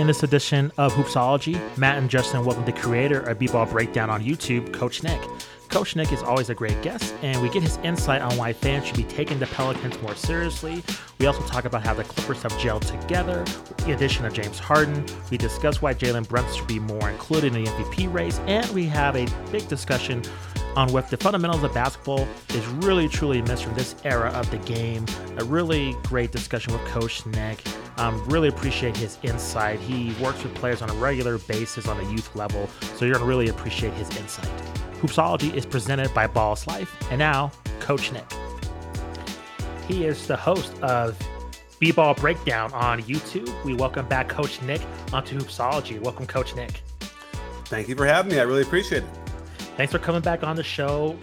In this edition of Hoopsology, Matt and Justin welcome the creator of B-Ball Breakdown on YouTube, Coach Nick. Coach Nick is always a great guest, and we get his insight on why fans should be taking the Pelicans more seriously. We also talk about how the Clippers have gelled together, the addition of James Harden. We discuss why Jalen Brunson should be more included in the MVP race, and we have a big discussion on what the fundamentals of basketball is really truly missed from this era of the game. A really great discussion with Coach Nick. Um, really appreciate his insight. He works with players on a regular basis on a youth level, so you're to really appreciate his insight. Hoopsology is presented by Ballislife, and now Coach Nick. He is the host of B-Ball Breakdown on YouTube. We welcome back Coach Nick onto Hoopsology. Welcome, Coach Nick. Thank you for having me. I really appreciate it. Thanks for coming back on the show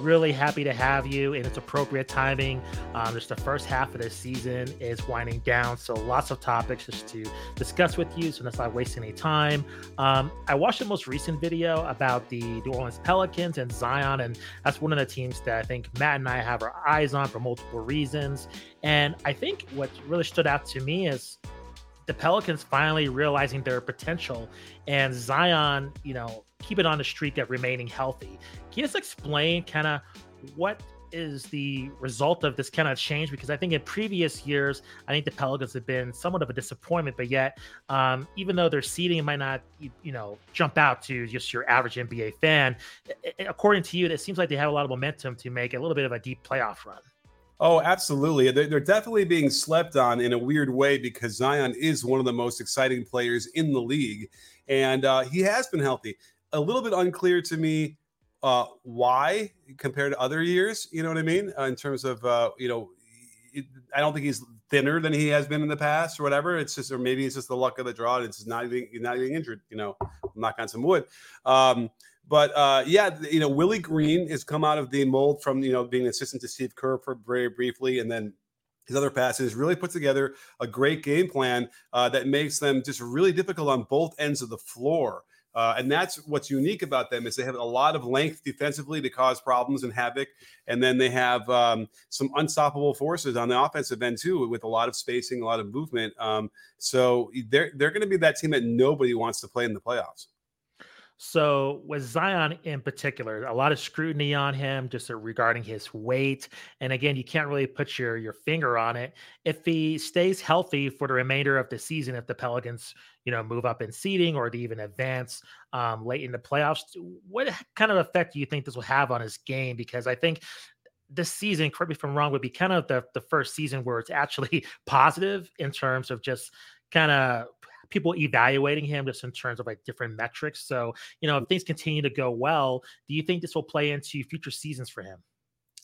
really happy to have you in its appropriate timing. Um, just the first half of the season is winding down, so lots of topics just to discuss with you. So let's not waste any time. Um, I watched the most recent video about the New Orleans Pelicans and Zion, and that's one of the teams that I think Matt and I have our eyes on for multiple reasons. And I think what really stood out to me is the Pelicans finally realizing their potential and Zion, you know, keeping on the streak of remaining healthy. Can you just explain kind of what is the result of this kind of change? Because I think in previous years, I think the Pelicans have been somewhat of a disappointment, but yet, um, even though their seeding might not, you know, jump out to just your average NBA fan, according to you, it seems like they have a lot of momentum to make a little bit of a deep playoff run. Oh, absolutely. They're, they're definitely being slept on in a weird way because Zion is one of the most exciting players in the league. And uh, he has been healthy. A little bit unclear to me uh, why compared to other years. You know what I mean? Uh, in terms of uh, you know, I don't think he's thinner than he has been in the past or whatever. It's just, or maybe it's just the luck of the draw. And it's not even not even injured. You know, knock on some wood. Um, but uh, yeah, you know, Willie Green has come out of the mold from you know being assistant to Steve Kerr for very briefly, and then his other passes really put together a great game plan uh, that makes them just really difficult on both ends of the floor. Uh, and that's what's unique about them is they have a lot of length defensively to cause problems and havoc, and then they have um, some unstoppable forces on the offensive end too, with a lot of spacing, a lot of movement. Um, so they're they're going to be that team that nobody wants to play in the playoffs. So, with Zion in particular, a lot of scrutiny on him just regarding his weight. And again, you can't really put your, your finger on it. If he stays healthy for the remainder of the season, if the Pelicans, you know, move up in seeding or to even advance um, late in the playoffs, what kind of effect do you think this will have on his game? Because I think this season, correct me if I'm wrong, would be kind of the, the first season where it's actually positive in terms of just kind of people evaluating him just in terms of like different metrics. So, you know, if mm. things continue to go well, do you think this will play into future seasons for him?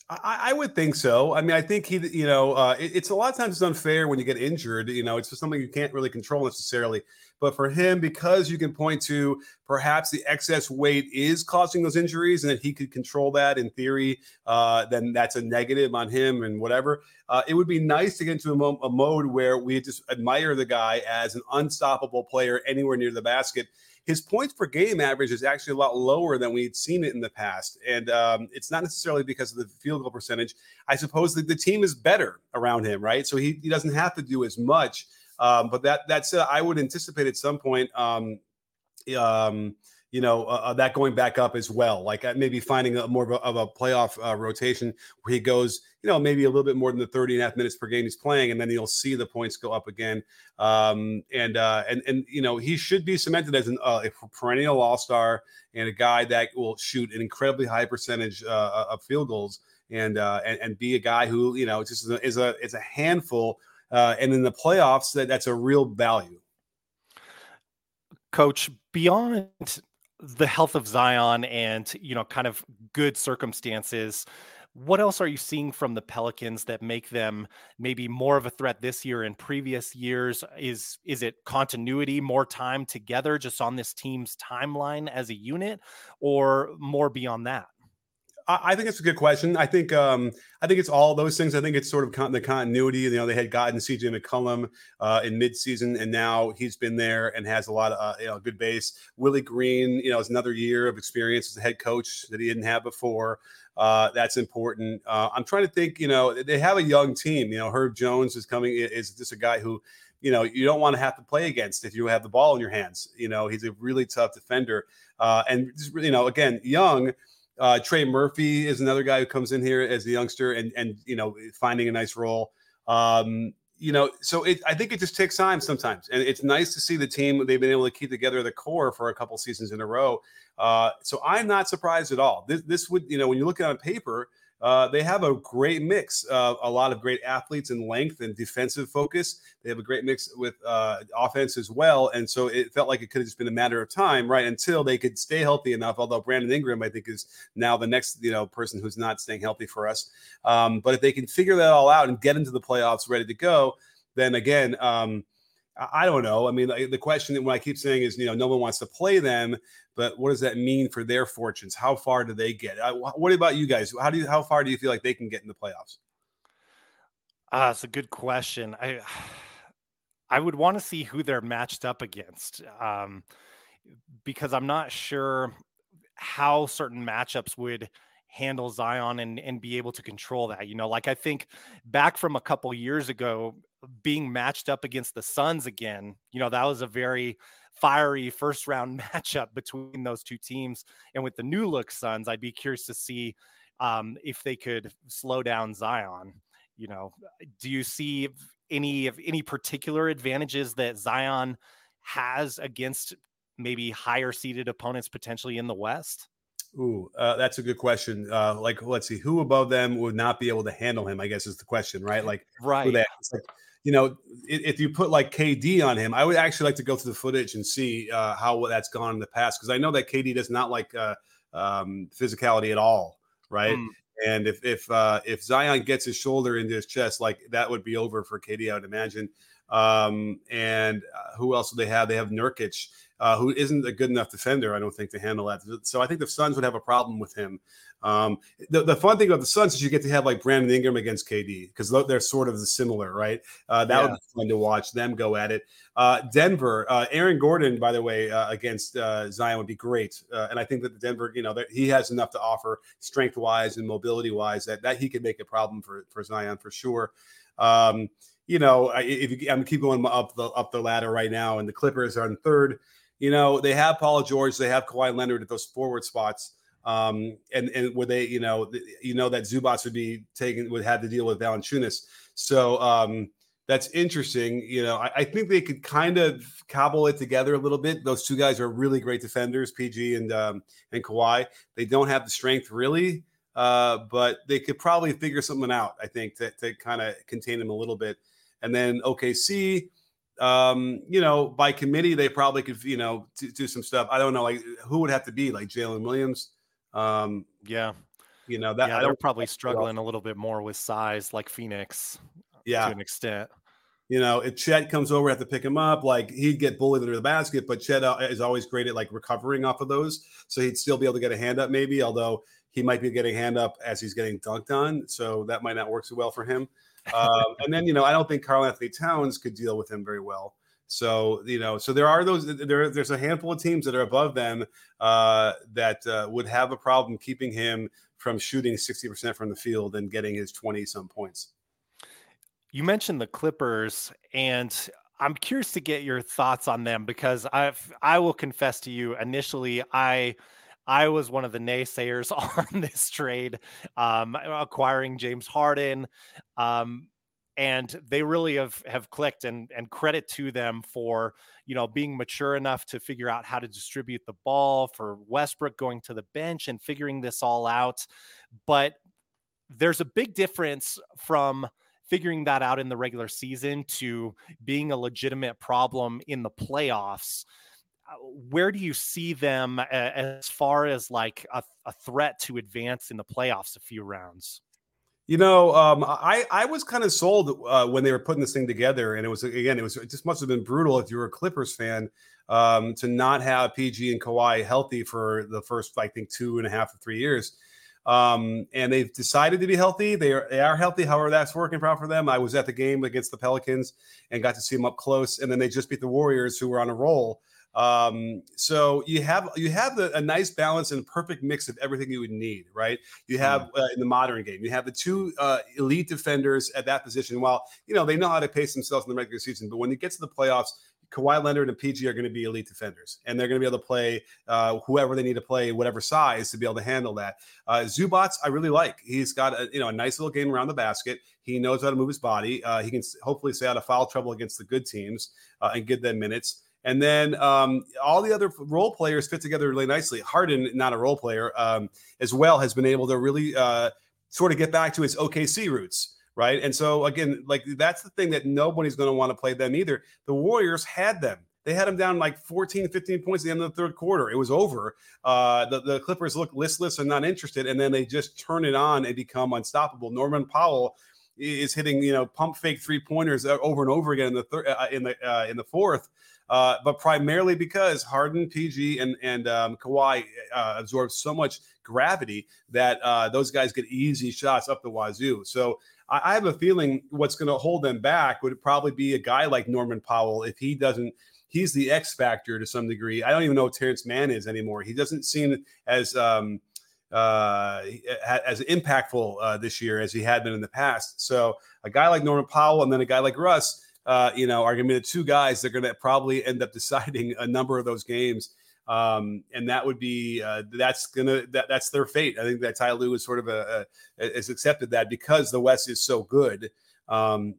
I, I, would think so. I mean, I think he, you know, uh, it, it's a lot of times it's unfair when you get injured. You know, it's just something you can't really control necessarily. But for him, because you can point to perhaps the excess weight is causing those injuries, and that he could control that in theory, uh, then that's a negative on him and whatever. Uh, it would be nice to get into a, mo- a mode where we just admire the guy as an unstoppable player anywhere near the basket his points per game average is actually a lot lower than we'd seen it in the past. And um, it's not necessarily because of the field goal percentage. I suppose that the team is better around him, right? So he, he doesn't have to do as much. Um, but that that's uh, I would anticipate at some point um, um, you know, uh, uh, that going back up as well. Like uh, maybe finding a more of a, of a playoff uh, rotation where he goes, you know, maybe a little bit more than the 30 and a half minutes per game he's playing, and then you'll see the points go up again. Um, and uh, and and you know, he should be cemented as an, uh, a perennial All Star and a guy that will shoot an incredibly high percentage of field goals and and, and be a guy who you know just is a is a, is a handful. And in the playoffs, that, that's a real value. Coach, beyond the health of Zion and you know kind of good circumstances what else are you seeing from the Pelicans that make them maybe more of a threat this year and previous years? Is is it continuity more time together just on this team's timeline as a unit or more beyond that I think it's a good question. I think um, I think it's all those things. I think it's sort of con- the continuity. You know, they had gotten CJ McCollum uh, in midseason, and now he's been there and has a lot of uh, you know good base. Willie Green, you know, is another year of experience as a head coach that he didn't have before. Uh, that's important. Uh, I'm trying to think. You know, they have a young team. You know, Herb Jones is coming. Is just a guy who you know you don't want to have to play against if you have the ball in your hands. You know, he's a really tough defender, uh, and you know, again, young. Uh, Trey Murphy is another guy who comes in here as a youngster and and you know finding a nice role. Um, you know, so it, I think it just takes time sometimes, and it's nice to see the team they've been able to keep together the core for a couple seasons in a row. Uh, so I'm not surprised at all. This, this would, you know, when you look at it on paper, uh, they have a great mix of a lot of great athletes in length and defensive focus. They have a great mix with uh, offense as well. And so it felt like it could have just been a matter of time, right, until they could stay healthy enough. Although Brandon Ingram, I think, is now the next you know person who's not staying healthy for us. Um, but if they can figure that all out and get into the playoffs ready to go, then again. Um, I don't know. I mean, the question that I keep saying is, you know, no one wants to play them, but what does that mean for their fortunes? How far do they get? What about you guys? How do you, how far do you feel like they can get in the playoffs? Uh, it's a good question. I, I would want to see who they're matched up against, um, because I'm not sure how certain matchups would handle Zion and and be able to control that. You know, like I think back from a couple years ago, being matched up against the Suns again, you know, that was a very fiery first round matchup between those two teams. And with the new look Suns, I'd be curious to see um, if they could slow down Zion. You know, do you see any of any particular advantages that Zion has against maybe higher seeded opponents potentially in the West? Ooh, uh, that's a good question. Uh, like, let's see, who above them would not be able to handle him? I guess is the question, right? Like, right. Like, you know, if you put like KD on him, I would actually like to go through the footage and see uh, how that's gone in the past because I know that KD does not like uh, um, physicality at all, right? Mm. And if if uh, if Zion gets his shoulder into his chest, like that would be over for KD, I would imagine. Um, and uh, who else do they have? They have Nurkic uh, who isn't a good enough defender, I don't think, to handle that. So I think the Suns would have a problem with him. Um, the, the fun thing about the Suns is you get to have like Brandon Ingram against KD because they're sort of similar, right? Uh, that yeah. would be fun to watch them go at it. Uh, Denver, uh, Aaron Gordon, by the way, uh, against uh, Zion would be great, uh, and I think that the Denver, you know, that he has enough to offer strength wise and mobility wise that that he could make a problem for for Zion for sure. Um, you know, if you, I'm keep going up the up the ladder right now, and the Clippers are in third you know, they have Paul George, they have Kawhi Leonard at those forward spots. Um, and and where they, you know, you know that Zubac would be taken would have to deal with Valanciunas. So um, that's interesting. You know, I, I, think they could kind of cobble it together a little bit. Those two guys are really great defenders, PG and um, and Kawhi. They don't have the strength really, uh, but they could probably figure something out. I think to to kind of contain them a little bit. And then OKC, um, you know, by committee, they probably could, you know, do some stuff. I don't know, like who would have to be like Jalen Williams. Um, yeah, you know that yeah, they're probably struggling a little bit more with size, like Phoenix. Yeah, to an extent. You know, if Chet comes over, have to pick him up. Like he'd get bullied under the basket, but Chet uh, is always great at like recovering off of those, so he'd still be able to get a hand up, maybe. Although he might be getting hand up as he's getting dunked on, so that might not work so well for him. Um, and then you know I don't think Karl-Anthony Towns could deal with him very well. So you know, so there are those. There, there's a handful of teams that are above them uh, that uh, would have a problem keeping him from shooting 60% from the field and getting his 20 some points. You mentioned the Clippers, and I'm curious to get your thoughts on them because I've I will confess to you initially I I was one of the naysayers on this trade, um, acquiring James Harden. Um, and they really have have clicked and and credit to them for you know being mature enough to figure out how to distribute the ball for Westbrook going to the bench and figuring this all out but there's a big difference from figuring that out in the regular season to being a legitimate problem in the playoffs where do you see them as far as like a, a threat to advance in the playoffs a few rounds? You know, um, I I was kind of sold uh, when they were putting this thing together, and it was again, it was it just must have been brutal if you were a Clippers fan um, to not have PG and Kawhi healthy for the first, I think, two and a half to three years. Um, and they've decided to be healthy. They are they are healthy. However, that's working out for them. I was at the game against the Pelicans and got to see them up close, and then they just beat the Warriors, who were on a roll. Um, so you have you have the, a nice balance and perfect mix of everything you would need, right? You have mm. uh, in the modern game, you have the two uh, elite defenders at that position. While you know they know how to pace themselves in the regular season, but when you get to the playoffs, Kawhi Leonard and PG are going to be elite defenders, and they're going to be able to play uh, whoever they need to play, whatever size, to be able to handle that. Uh, Zubac, I really like. He's got a you know a nice little game around the basket. He knows how to move his body. Uh, he can hopefully stay out of foul trouble against the good teams uh, and give them minutes. And then um, all the other role players fit together really nicely. Harden, not a role player, um, as well, has been able to really uh, sort of get back to his OKC roots right? And so again, like that's the thing that nobody's going to want to play them either. The Warriors had them. They had them down like 14, 15 points at the end of the third quarter. It was over. Uh, the, the Clippers look listless and not interested, and then they just turn it on and become unstoppable. Norman Powell is hitting, you know, pump fake three pointers over and over again in the third, uh, in the uh, in the fourth. Uh, but primarily because Harden, PG, and and um, Kawhi uh, absorb so much gravity that uh, those guys get easy shots up the wazoo. So I, I have a feeling what's going to hold them back would probably be a guy like Norman Powell if he doesn't. He's the X factor to some degree. I don't even know what Terance Mann is anymore. He doesn't seem as um, uh, as impactful uh, this year as he had been in the past. So a guy like Norman Powell and then a guy like Russ, uh, you know, are going to be the two guys that are going to probably end up deciding a number of those games. Um, and that would be uh, that's gonna that, that's their fate. I think that Ty Lue is sort of a, a has accepted that because the West is so good. Um,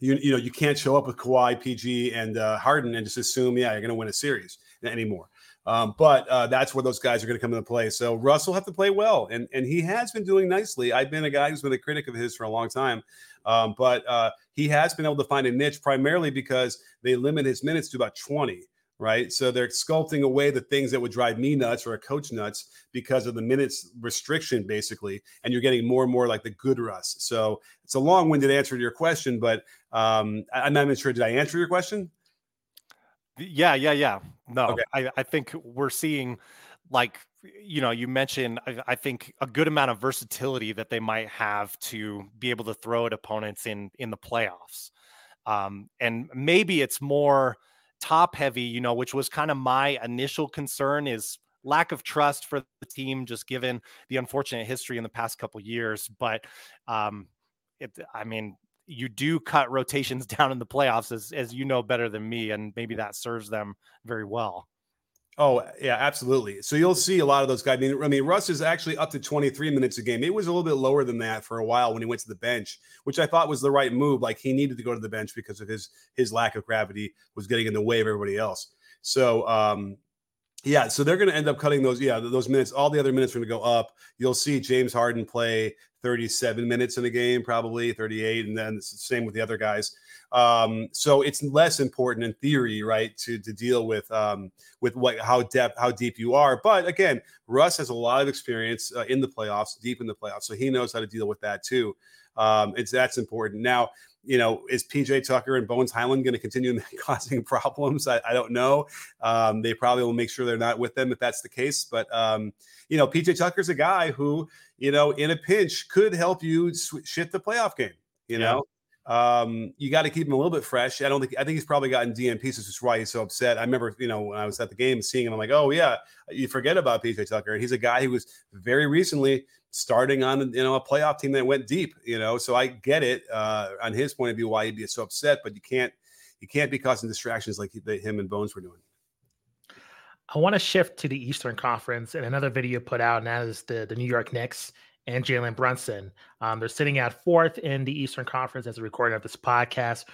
you you know you can't show up with Kawhi, PG, and uh, Harden and just assume yeah you're going to win a series anymore. Um, but uh, that's where those guys are going to come into play. So Russell have to play well, and and he has been doing nicely. I've been a guy who's been a critic of his for a long time, um, but uh, he has been able to find a niche primarily because they limit his minutes to about 20 right? So they're sculpting away the things that would drive me nuts or a coach nuts because of the minutes restriction, basically. And you're getting more and more like the good Russ. So it's a long winded answer to your question, but um, I'm not even sure. Did I answer your question? Yeah, yeah, yeah. No, okay. I, I think we're seeing like you know you mentioned I, I, think a good amount of versatility that they might have to be able to throw at opponents in in the playoffs um and maybe it's more top heavy, you know, which was kind of my initial concern is lack of trust for the team, just given the unfortunate history in the past couple years. But um, it, I mean, you do cut rotations down in the playoffs, as as you know better than me, and maybe that serves them very well. Oh yeah, absolutely. So you'll see a lot of those guys. I mean, I mean, Russ is actually up to 23 minutes a game. It was a little bit lower than that for a while when he went to the bench, which I thought was the right move. Like he needed to go to the bench because of his his lack of gravity was getting in the way of everybody else. So um, yeah, so they're going to end up cutting those. Yeah, those minutes. All the other minutes are going to go up. You'll see James Harden play 37 minutes in a game, probably 38, and then the same with the other guys. Um, so it's less important in theory, right, to to deal with um, with what how depth how deep you are. But again, Russ has a lot of experience uh, in the playoffs, deep in the playoffs, so he knows how to deal with that too. Um, it's that's important. Now, you know, is PJ Tucker and Bones Hyland going to continue causing problems? I, I don't know. Um, they probably will make sure they're not with them if that's the case. But um, you know, PJ Tucker's a guy who, you know, in a pinch could help you sw- shit the playoff game. You yeah. know, um, you got to keep him a little bit fresh. I don't think I think he's probably gotten DNP, which is why he's so upset. I remember, you know, when I was at the game seeing him, I'm like, oh yeah, you forget about PJ Tucker. And he's a guy who was very recently starting on you know a playoff team that went deep. You know, so I get it uh, on his point of view why he'd be so upset, but you can't you can't be causing distractions like he, him and Bones were doing. I want to shift to the Eastern Conference and another video put out, and that is the the New York Knicks and Jalen Brunson. Um, they're sitting at fourth in the Eastern Conference as a recording of this podcast.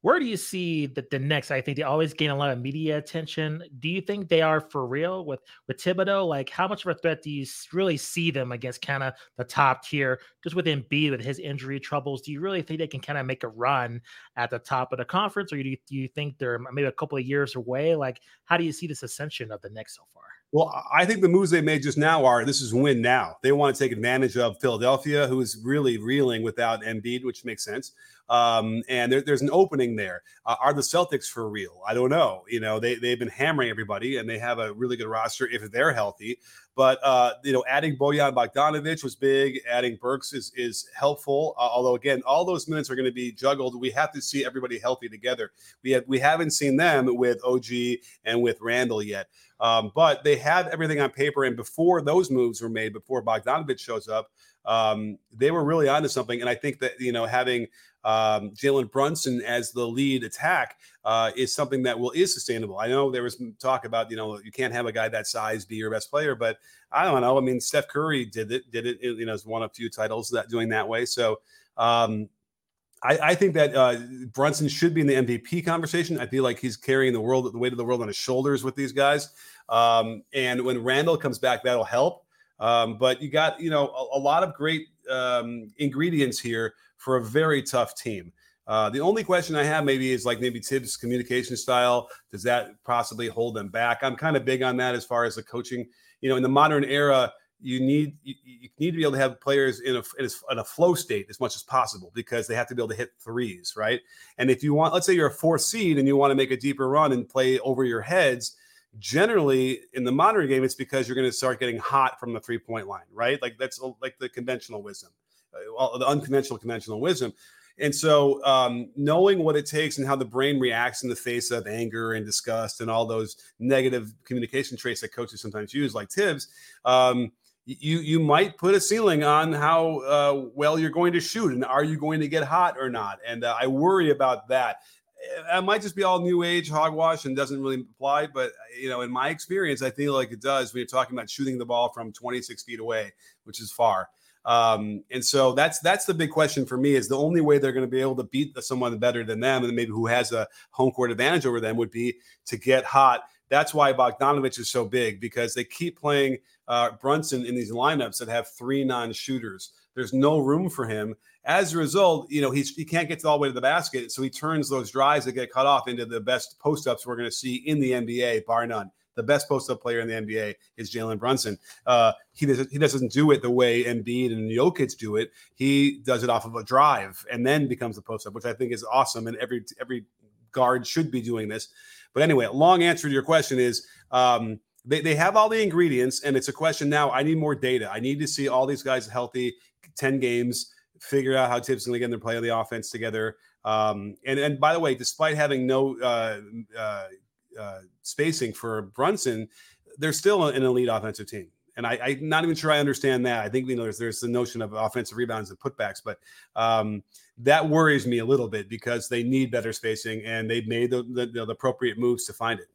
Where do you see that the Knicks? I think they always gain a lot of media attention. Do you think they are for real with with Thibodeau? Like, how much of a threat do you really see them against kind of the top tier? Just with Embiid with his injury troubles, do you really think they can kind of make a run at the top of the conference, or do you, do you think they're maybe a couple of years away? Like, how do you see this ascension of the Knicks so far? Well, I think the moves they made just now are this is win now. They want to take advantage of Philadelphia, who is really reeling without Embiid, which makes sense. Um, and there, there's an opening there. Uh, are the Celtics for real? I don't know. You know, they, they've been hammering everybody and they have a really good roster if they're healthy. But uh, you know, adding Bojan Bogdanovic was big. Adding Burks is is helpful. Uh, although again, all those minutes are going to be juggled. We have to see everybody healthy together. We have we haven't seen them with OG and with Randle yet. Um, but they have everything on paper. And before those moves were made, before Bogdanovic shows up, um, they were really onto something. And I think that you know having um, Jalen Brunson as the lead attack uh, is something that will is sustainable. I know there was talk about you know you can't have a guy that size be your best player, but I don't know. I mean, Steph Curry did it, did it. You know, has won a few titles that doing that way. So. Um, I, I, think that uh, Brunson should be in the MVP conversation. I feel like he's carrying the world, the weight of the world on his shoulders with these guys. Um, and when Randle comes back, that'll help. Um, but you got, you know, a, a lot of great um, ingredients here for a very tough team. Uh, the only question I have maybe is like maybe Thibs' communication style. Does that possibly hold them back? I'm kind of big on that as far as the coaching. You know, in the modern era, you need you, you need to be able to have players in a, in a, in a flow state as much as possible because they have to be able to hit threes, right? And if you want, let's say you're a fourth seed and you want to make a deeper run and play over your heads, generally in the modern game, it's because you're going to start getting hot from the three point line, right? Like that's like the conventional wisdom well, the unconventional conventional wisdom. And so, um, knowing what it takes and how the brain reacts in the face of anger and disgust and all those negative communication traits that coaches sometimes use, like Thibs, um, you you might put a ceiling on how uh, well you're going to shoot and are you going to get hot or not. And uh, I worry about that. It might just be all new age hogwash and doesn't really apply, but you know, in my experience, I feel like it does when you're talking about shooting the ball from 26 feet away, which is far. Um, and so that's that's the big question for me is the only way they're going to be able to beat someone better than them and maybe who has a home court advantage over them would be to get hot. That's why Bogdanovic is so big because they keep playing uh, Brunson in these lineups that have three non-shooters. There's no room for him. As a result, you know he's he can't get all the way to the basket, so he turns those drives that get cut off into the best post ups we're going to see in the NBA, bar none the best post up player in the NBA is Jalen Brunson. Uh, he doesn't he doesn't do it the way Embiid and Jokic do it. He does it off of a drive and then becomes a post up, which I think is awesome. And every every guard should be doing this. But anyway, long answer to your question is. Um, they, they have all the ingredients, and it's a question now. I need more data. I need to see all these guys healthy, 10 games, figure out how Thibs going to get them to play the offense together. Um, and, and by the way, despite having no uh, uh, uh, spacing for Brunson, they're still an elite offensive team. And I, am not even sure I understand that. I think you know there's, there's the notion of offensive rebounds and putbacks, but um, that worries me a little bit because they need better spacing and they've made the, the, the appropriate moves to find it.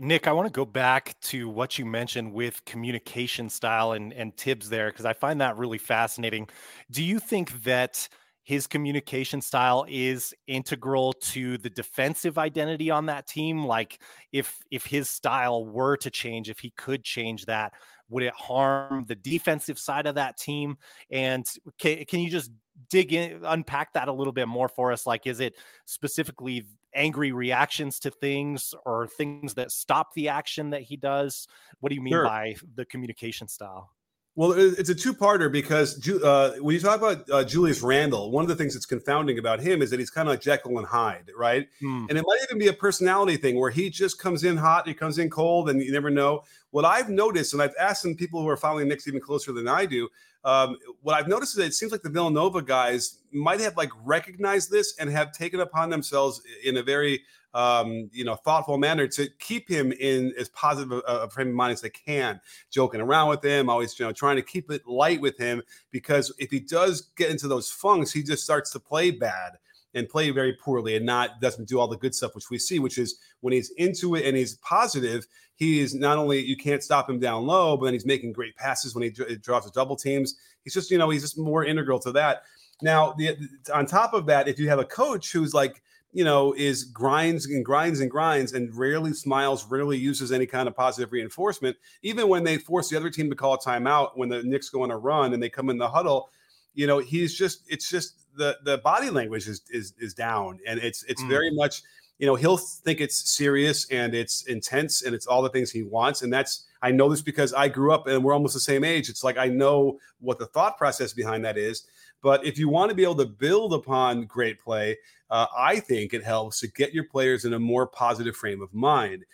Nick, I want to go back to what you mentioned with communication style and, and Thibs there because I find that really fascinating. Do you think that? his communication style is integral to the defensive identity on that team like if if his style were to change if he could change that would it harm the defensive side of that team and can, can you just dig in unpack that a little bit more for us like is it specifically angry reactions to things or things that stop the action that he does what do you mean sure. by the communication style well, it's a two-parter because uh, when you talk about uh, Julius Randle, one of the things that's confounding about him is that he's kind of like Jekyll and Hyde, right? Hmm. And it might even be a personality thing where he just comes in hot, he comes in cold, and you never know. What I've noticed, and I've asked some people who are following Knicks even closer than I do, um, what I've noticed is that it seems like the Villanova guys might have like recognized this and have taken upon themselves in a very um, you know, thoughtful manner to keep him in as positive a, a frame of mind as they can, joking around with him, always, you know, trying to keep it light with him because if he does get into those funks, he just starts to play bad and play very poorly and not doesn't do all the good stuff which we see which is when he's into it and he's positive he is not only you can't stop him down low but then he's making great passes when he draws his double teams he's just you know he's just more integral to that now the, on top of that if you have a coach who's like you know, is grinds and grinds and grinds and rarely smiles, rarely uses any kind of positive reinforcement. Even when they force the other team to call a timeout when the Knicks go on a run and they come in the huddle, you know, he's just it's just the the body language is is is down and it's it's mm. very much you know he'll think it's serious and it's intense and it's all the things he wants and that's I know this because I grew up and we're almost the same age. It's like I know what the thought process behind that is But if you want to be able to build upon great play, uh, I think it helps to get your players in a more positive frame of mind.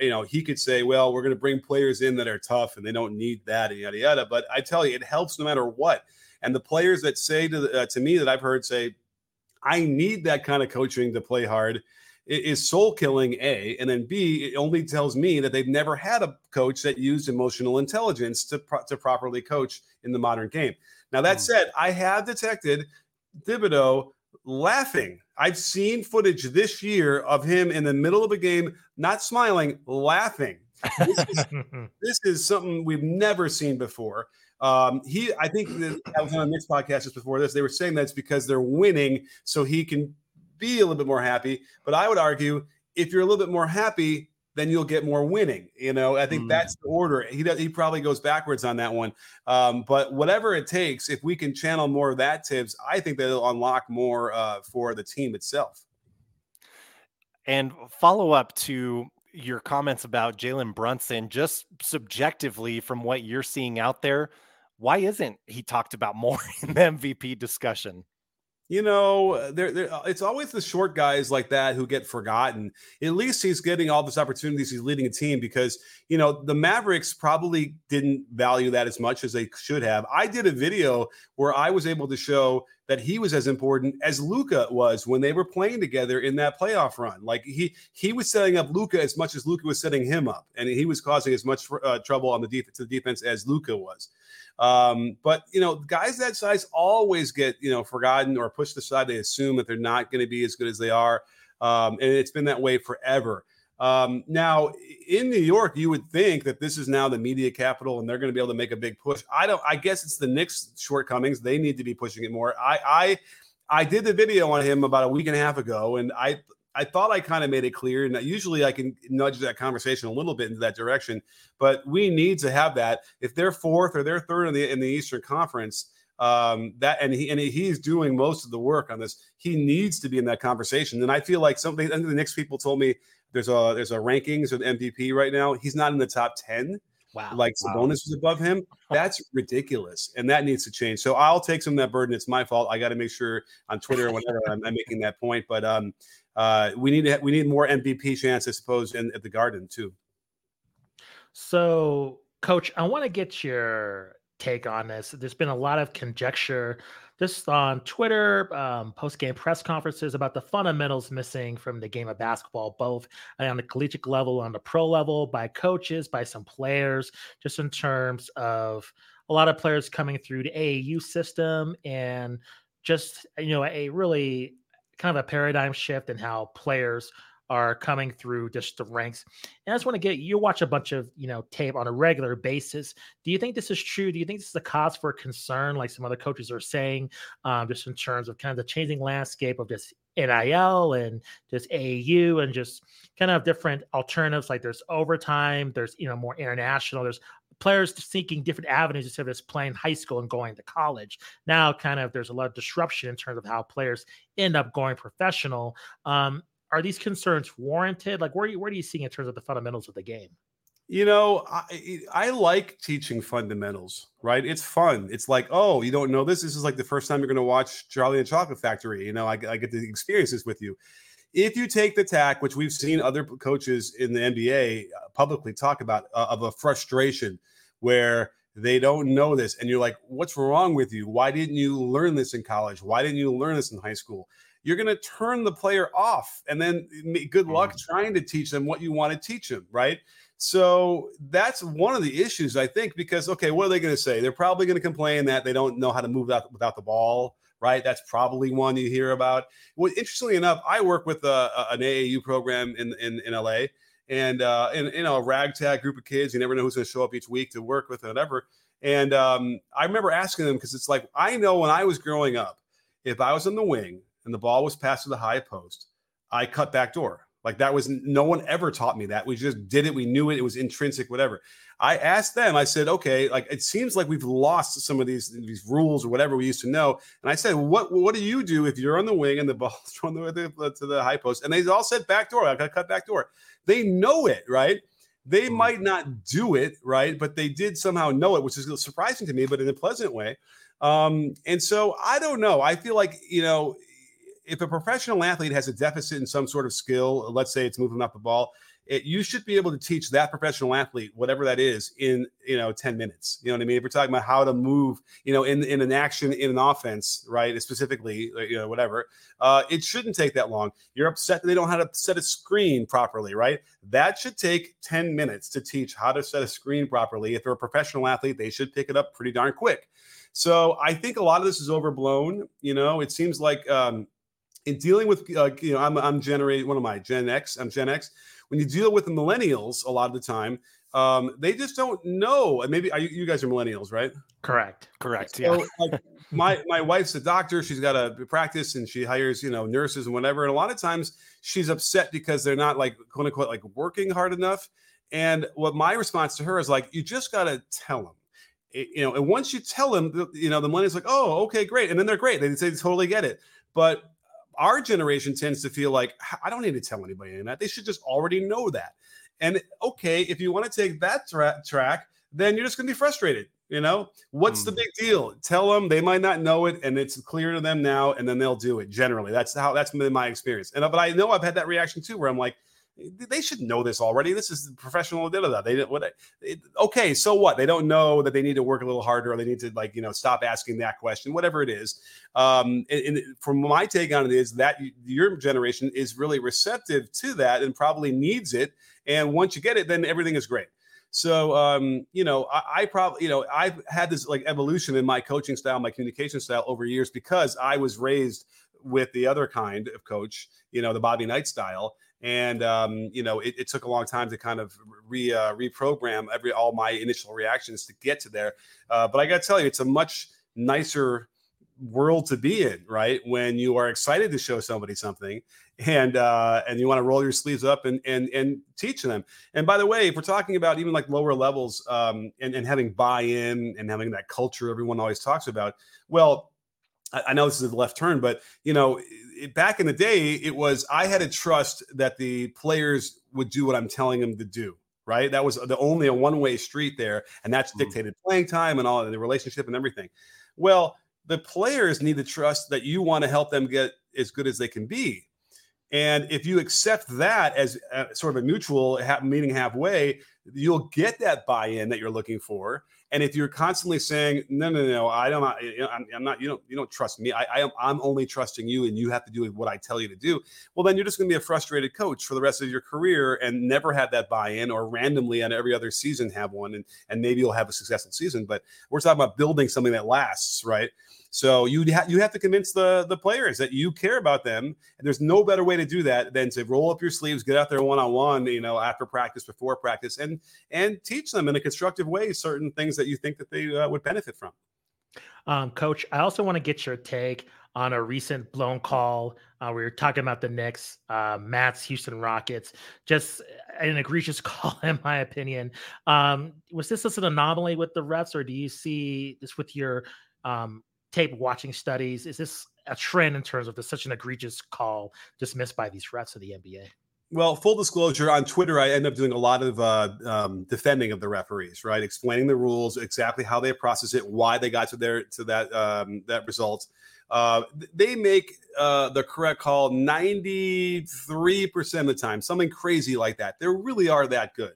You know, he could say, well, we're going to bring players in that are tough and they don't need that and yada yada. But I tell you, it helps no matter what. And the players that say to uh, to me that I've heard say, I need that kind of coaching to play hard is soul killing a. And then b it only tells me that they've never had a coach that used emotional intelligence to, pro- to properly coach in the modern game. Now that mm. said i have detected thibodeau laughing. I've seen footage this year of him in the middle of a game not smiling laughing this is, this is something we've never seen before um, he, I think that I was on a Knicks podcast just before this. They were saying that's because they're winning, so he can be a little bit more happy. But I would argue if you're a little bit more happy, then you'll get more winning. You know, I think mm. that's the order. He does, he probably goes backwards on that one. Um, but whatever it takes, if we can channel more of that Thibs, I think that it'll unlock more uh, for the team itself. And follow up to your comments about Jalen Brunson, just subjectively from what you're seeing out there, why isn't he talked about more in the MVP discussion? You know, there, there, uh, it's always the short guys like that who get forgotten. At least he's getting all these opportunities. He's leading a team because, you know, the Mavericks probably didn't value that as much as they should have. I did a video where I was able to show that he was as important as Luka was when they were playing together in that playoff run. Like he he was setting up Luka as much as Luka was setting him up, and he was causing as much uh, trouble on the defense to the defense as Luka was. Um, but you know, guys that size always get you know forgotten or pushed aside. They assume that they're not going to be as good as they are, um, and it's been that way forever. Um, now in New York, you would think that this is now the media capital and they're going to be able to make a big push. I don't. I guess it's the Knicks' shortcomings. They need to be pushing it more. I I I did the video on him about a week and a half ago, and I I thought I kind of made it clear, and usually I can nudge that conversation a little bit into that direction. But we need to have that. If they're fourth or they're third in the in the Eastern Conference, um, that and he and he's doing most of the work on this. He needs to be in that conversation. And I feel like something. the Knicks people told me there's a there's a rankings of MVP right now. He's not in the top ten. Wow. Like wow. Sabonis is above him. That's ridiculous, and that needs to change. So I'll take some of that burden. It's my fault. I got to make sure on Twitter or whatever I'm, I'm, making that point. But um, uh, we need to we need more MVP chance, I suppose, in at the Garden too. So, Coach, I want to get your take on this. There's been a lot of conjecture just on Twitter, um, post game press conferences about the fundamentals missing from the game of basketball, both on the collegiate level, on the pro level, by coaches, by some players, just in terms of a lot of players coming through the AAU system and just, you know, a really kind of a paradigm shift in how players are coming through just the ranks. And I just want to get you watch a bunch of you know tape on a regular basis. Do you think this is true? Do you think this is a cause for concern, like some other coaches are saying, um, just in terms of kind of the changing landscape of just NIL and just AAU and just kind of different alternatives? Like there's overtime, there's you know more international, there's players seeking different avenues instead of just playing high school and going to college. Now, kind of, there's a lot of disruption in terms of how players end up going professional. Um, are these concerns warranted? Like, where, you, where do you see in terms of the fundamentals of the game? You know, I, I like teaching fundamentals, right? It's fun. It's like, oh, you don't know this. This is like the first time you're going to watch Charlie and Chocolate Factory. You know, I, I get to experience this with you. If you take the tack, which we've seen other coaches in the NBA uh, publicly talk about, uh, of a frustration where they don't know this, and you're like, what's wrong with you? Why didn't you learn this in college? Why didn't you learn this in high school? You're going to turn the player off and then good luck mm. trying to teach them what you want to teach them right? So that's one of the issues i think because okay what are they going to say? They're probably going to complain that they don't know how to move out without the ball right? That's probably one you hear about. Well interestingly enough i work with a, a, an aau program in, in, in la and uh in you know a ragtag group of kids you never know who's going to show up each week to work with or whatever. And um, i remember asking them because it's like i know when i was growing up if i was in the wing and the ball was passed to the high post, I cut back door. Like that was no one ever taught me that. We just did it. We knew it. It was intrinsic, whatever. I asked them, I said, okay, like it seems like we've lost some of these these rules or whatever we used to know. And I said, what what do you do if you're on the wing and the ball's thrown to the, to the high post? And they all said back door. I got cut back door. They know it, right? They mm. might not do it, right? But they did somehow know it, which is surprising to me, but in a pleasant way. Um, and so I don't know. I feel like, you know, if a professional athlete has a deficit in some sort of skill, let's say it's moving up the ball, it, you should be able to teach that professional athlete whatever that is in you know 10 minutes. You know what i mean? If we're talking about how to move you know in, in an action in an offense right specifically you know whatever uh, it shouldn't take that long. You're upset that they don't know how to set a screen properly right? That should take 10 minutes to teach how to set a screen properly. If they're a professional athlete they should pick it up pretty darn quick. So i think a lot of this is overblown you know? It seems like um, in dealing with uh, you know i'm i'm generating one of my gen x i'm gen x when you deal with the millennials, a lot of the time, um, they just don't know. And maybe you, you, guys are millennials, right? Correct. Correct. So, yeah. like, my my wife's a doctor. She's got a practice and she hires you know nurses and whatever. And a lot of times she's upset because they're not like quote unquote like working hard enough. And what my response to her is like, you just got to tell them you know, and once you tell them, you know, the money's like, oh, okay, great, and then they're great. They say they totally get it. But our generation tends to feel like I don't need to tell anybody that. They should just already know that. And okay, if you want to take that tra- track, then you're just going to be frustrated. You know, what's mm. the big deal? Tell them they might not know it, and it's clear to them now, and then they'll do it. Generally, that's how that's been my experience. And but I know I've had that reaction too, where I'm like, they should know this already. This is professional. Da, da, da. They didn't. What? It, okay, so what? They don't know that they need to work a little harder, or they need to like you know stop asking that question, whatever it is. Um, and, and from my take on it is that your generation is really receptive to that and probably needs it. And once you get it, then everything is great. So, um, you know, I, I, probably, you know, I've had this like evolution in my coaching style, my communication style over years because I was raised with the other kind of coach, you know, the Bobby Knight style and um, you know it, it, took a long time to kind of re uh, reprogram every all my initial reactions to get to there. Uh, but I got to tell you, it's a much nicer world to be in, right? When you are excited to show somebody something and uh, and you want to roll your sleeves up and and and teach them. And by the way, if we're talking about even like lower levels um, and and having buy-in and having that culture everyone always talks about, well. I know this is a left turn, but you know, it, back in the day, it was I had to trust that the players would do what I'm telling them to do. Right, that was the only a one way street there, and that's mm-hmm. dictated playing time and all the relationship and everything. Well, the players need to trust that you want to help them get as good as they can be. And if you accept that as a, sort of a neutral meeting halfway, you'll get that buy-in that you're looking for. And if you're constantly saying, no, no, no, I don't, I'm, I'm not, you don't, you don't trust me. I, I am, I'm only trusting you and you have to do what I tell you to do. Well, then you're just going to be a frustrated coach for the rest of your career and never have that buy-in or randomly on every other season have one. And, and maybe you'll have a successful season, but we're talking about building something that lasts, right? So you ha- you have to convince the the players that you care about them, and there's no better way to do that than to roll up your sleeves, get out there one on one, you know, after practice, before practice, and and teach them in a constructive way certain things that you think that they uh, would benefit from. Um, Coach, I also want to get your take on a recent blown call. Uh, we were talking about the Knicks, uh, Matt's Houston Rockets. Just an egregious call, in my opinion. Um, was this just an anomaly with the refs, or do you see this with your um, tape watching studies? Is this a trend in terms of this, such an egregious call dismissed by these refs of the NBA? Well, full disclosure on Twitter, I end up doing a lot of uh, um, defending of the referees, right? Explaining the rules, exactly how they process it, why they got to their to that um, that result. Uh, they make uh, the correct call 93% of the time, something crazy like that. They really are that good.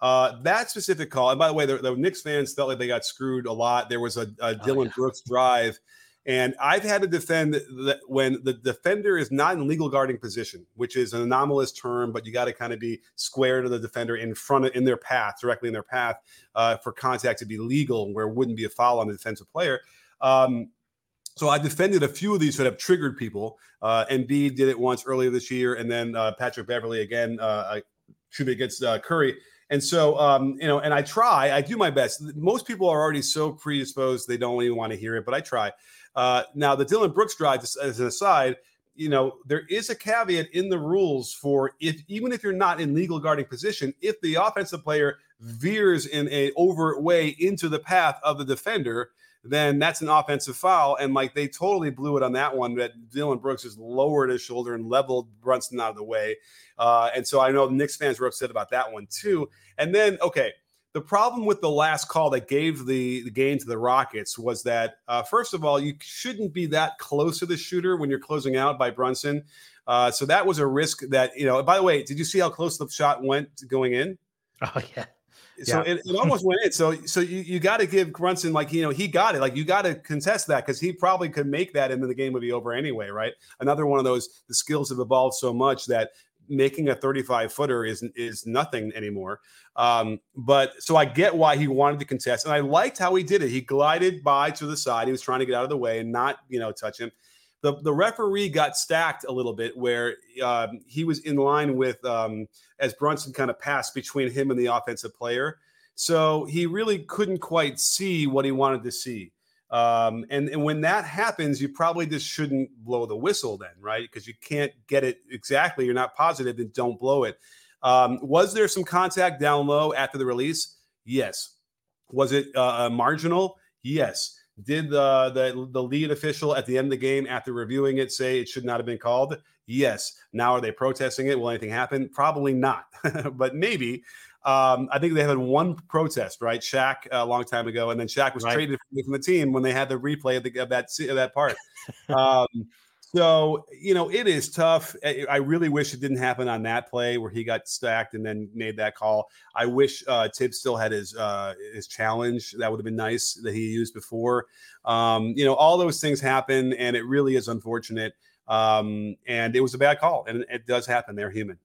Uh, that specific call, and by the way, the, the, Knicks fans felt like they got screwed a lot. There was a, a oh, yeah. Brooks drive, and I've had to defend that when the defender is not in legal guarding position, which is an anomalous term, but you got to kind of be square to the defender in front of in their path, directly in their path, uh, for contact to be legal, where it wouldn't be a foul on the defensive player. Um, so I defended a few of these that have triggered people. Uh, Embiid did it once earlier this year, and then uh, Patrick Beverley again, uh, should be against uh, Curry. And so, um, you know, and I try, I do my best. Most people are already so predisposed, they don't even want to hear it, but I try. Uh, now, the Dillon Brooks drive, as an aside, you know, there is a caveat in the rules for if even if you're not in legal guarding position, if the offensive player veers in a overt way into the path of the defender, then that's an offensive foul. And like they totally blew it on that one. That Dillon Brooks just lowered his shoulder and leveled Brunson out of the way. Uh, and so I know the Knicks fans were upset about that one too. And then, okay, the problem with the last call that gave the, the game to the Rockets was that, uh, first of all, you shouldn't be that close to the shooter when you're closing out by Brunson. Uh, so that was a risk that, you know, by the way, did you see how close the shot went going in? Oh, yeah. So yeah. it, it, almost went in. So so you, you got to give Brunson like you know he got it. Like you got to contest that because he probably could make that, and then the game would be over anyway, right? Another one of those the skills have evolved so much that making a 35 footer is is nothing anymore. Um, but so I get why he wanted to contest, and I liked how he did it. He glided by to the side. He was trying to get out of the way and not you know touch him. The the referee got stacked a little bit where um, he was in line with um, as Brunson kind of passed between him and the offensive player. So he really couldn't quite see what he wanted to see. Um, and, and when that happens, you probably just shouldn't blow the whistle then, right? Because you can't get it exactly. You're not positive, then don't blow it. Um, was there some contact down low after the release? Yes. Was it uh, uh, marginal? Yes. Did the, the the lead official at the end of the game, after reviewing it, say it should not have been called? Yes. Now are they protesting it? Will anything happen? Probably not, but maybe. Um, I think they had one protest, right? Shaq uh, a long time ago, and then Shaq was right. traded from the team when they had the replay of, the, of that of that part. um, so you know it is tough. I really wish it didn't happen on that play where he got stacked and then made that call. I wish uh, Thibs still had his uh, his challenge. That would have been nice that he used before. Um, you know, all those things happen, and it really is unfortunate. Um, and it was a bad call, and it does happen. They're human.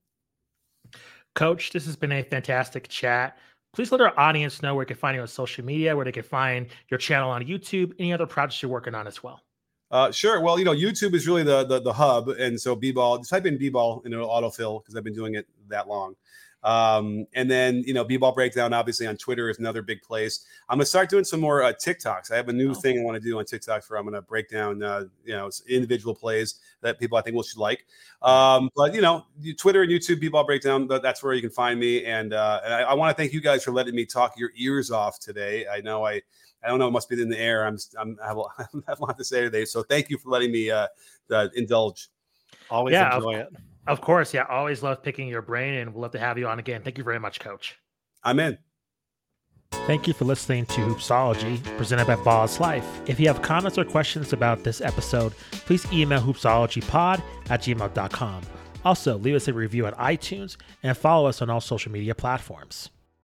Coach, this has been a fantastic chat. Please let our audience know where they can find you on social media, where they can find your channel on YouTube, any other projects you're working on as well. Uh, sure. Well, you know, YouTube is really the the, the hub, and so b-ball. Just type in b-ball and it'll autofill because I've been doing it that long. Um, and then, you know, B ball breakdown, obviously on Twitter is another big place. I'm going to start doing some more uh, TikToks. I have a new oh. thing I want to do on TikTok for I'm going to break down, uh, you know, individual plays that people I think will should like. Um, but, you know, Twitter and YouTube, B ball breakdown, that's where you can find me. And, uh, and I, I want to thank you guys for letting me talk your ears off today. I know I, I don't know, it must be in the air. I'm, I'm I have, a, I have a lot to say today. So thank you for letting me uh, uh indulge. Always yeah, enjoy it. Of course, yeah. Always love picking your brain, and we'll love to have you on again. Thank you very much, Coach. I'm in. Thank you for listening to Hoopsology, presented by Ballislife. If you have comments or questions about this episode, please email hoopsologypod at gmail.com. Also, leave us a review on iTunes and follow us on all social media platforms.